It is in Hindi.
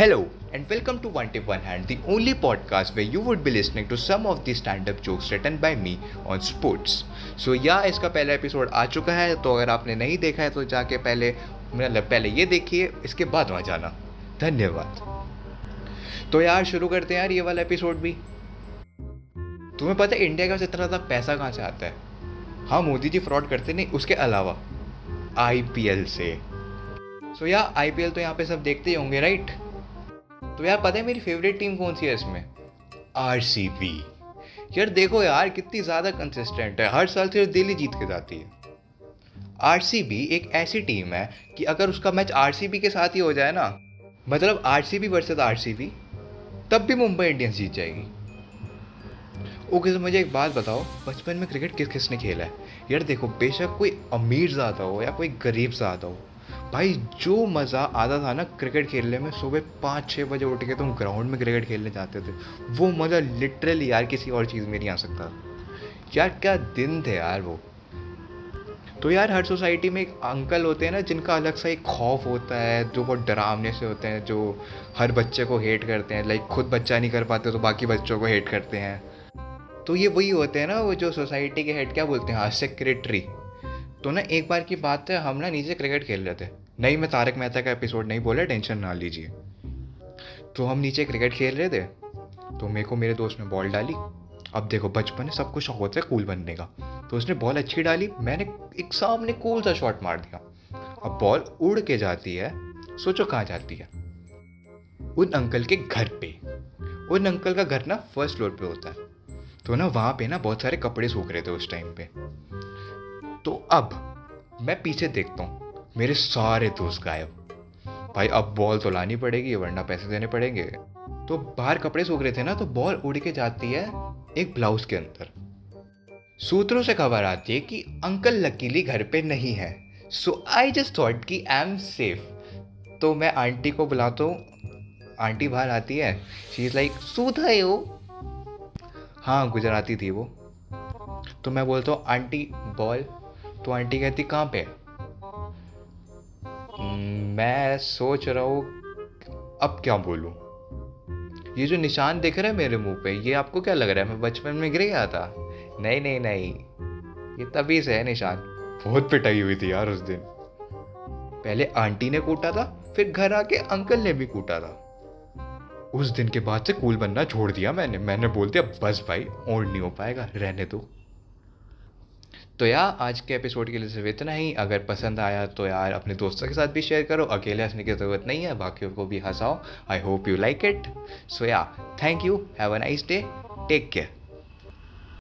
Hello and welcome to One Tip One Hand, the only podcast where you would be listening to some of the stand-up jokes written by me on sports. So या इसका पहला एपिसोड आ चुका है तो अगर आपने नहीं देखा है तो जाके पहले मतलब पहले ये देखिए इसके बाद वहाँ जाना। धन्यवाद। तो यार शुरू करते हैं यार ये वाला एपिसोड भी। तुम्हें पता है इंडिया का इतना ज़्यादा पैसा कहाँ से आता है? हाँ मोदी जी फ्रॉड करते नहीं उसके अलावा आईपीएल से सो। So, यार आईपीएल तो यहाँ पे सब देखते ही होंगे राइट तो यार, पता है मेरी फेवरेट टीम कौन सी है इसमें? आर सी बी यार, देखो यार, कितनी ज़्यादा कंसिस्टेंट है। हर साल सिर्फ़ दिल्ली जीत के जाती है। आर सी बी एक ऐसी टीम है कि अगर उसका मैच आर सी बी के साथ ही हो जाए ना मतलब R C B versus R तब भी मुंबई इंडियंस जीत जाएगी। ओके तो मुझे एक बात बताओ, बचपन में क्रिकेट किस किसने खेला है? यार, देखो, बेशक कोई अमीर ज़्यादा हो या कोई गरीब ज़्यादा हो भाई, जो मज़ा आता था ना क्रिकेट खेलने में, सुबह पाँच छः बजे उठ के तुम ग्राउंड में क्रिकेट खेलने जाते थे, वो मज़ा लिटरली यार किसी और चीज़ में नहीं आ सकता। यार, क्या दिन थे यार वो। तो यार, हर सोसाइटी में एक अंकल होते हैं ना, जिनका अलग सा एक खौफ होता है, जो बहुत डरावने से होते हैं, जो हर बच्चे को हेट करते हैं लाइक खुद बच्चा नहीं कर पाते तो बाकी बच्चों को हेट करते हैं। तो ये वही होते हैं ना, वो जो सोसाइटी के हेड क्या बोलते हैं हाँ सेक्रेटरी तो ना एक बार की बात है, हम ना नीचे क्रिकेट खेल रहे थे। नहीं मैं तारक मेहता का एपिसोड नहीं बोला, टेंशन ना लीजिए। तो हम नीचे क्रिकेट खेल रहे थे तो मेरे को मेरे दोस्त ने बॉल डाली। अब देखो, बचपन में सब कुछ शौक होता है कूल बनने का। तो उसने बॉल अच्छी डाली, मैंने एक सामने कूल सा शॉट मार दिया। अब बॉल उड़ के जाती है, सोचो कहाँ जाती है। उन अंकल के घर पे। उन अंकल का घर ना फ़र्स्ट फ्लोर पे होता है। तो ना वहाँ पे ना बहुत सारे कपड़े सूख रहे थे उस टाइम पे। अब मैं पीछे देखता हूँ। मेरे सारे दोस्त गायब। भाई, अब बॉल तो लानी पड़ेगी, वरना पैसे देने पड़ेंगे। तो बाहर कपड़े सूख रहे थे ना तो बॉल उड़ के जाती है एक ब्लाउज के अंदर। सूत्रों से खबर आती है कि अंकल लकीली घर पे नहीं है। सो आई जस्ट थॉट कि आई एम सेफ़ तो मैं आंटी को बुलाता हूँ। आंटी बाहर आती है। शी इज़ लाइक सूद है हाँ गुजराती थी वो। तो मैं बोलता हूँ, आंटी, बॉल तो आंटी कहती, कहाँ पे? मैं सोच रहा हूँ, अब क्या बोलूँ? ये जो निशान दिख रहा है मेरे मुँह पे, ये आपको क्या लग रहा है? मैं बचपन में गिर गया था। नहीं नहीं नहीं। ये तभी से है निशान। बहुत पिटाई हुई थी यार उस दिन। पहले आंटी ने कूटा था, फिर घर आके अंकल ने भी कूटा था। उस दिन के बाद से कूल बनना छोड़ दिया मैंने। मैंने बोल दिया, बस भाई, और नहीं हो पाएगा, रहने दो। तो यार, आज के एपिसोड के लिए सिर्फ़ इतना ही। अगर पसंद आया तो यार, अपने दोस्तों के साथ भी शेयर करो। अकेले हंसने की ज़रूरत नहीं है, बाकियों को भी हंसाओ। I hope you like it so yeah thank you have a nice day take care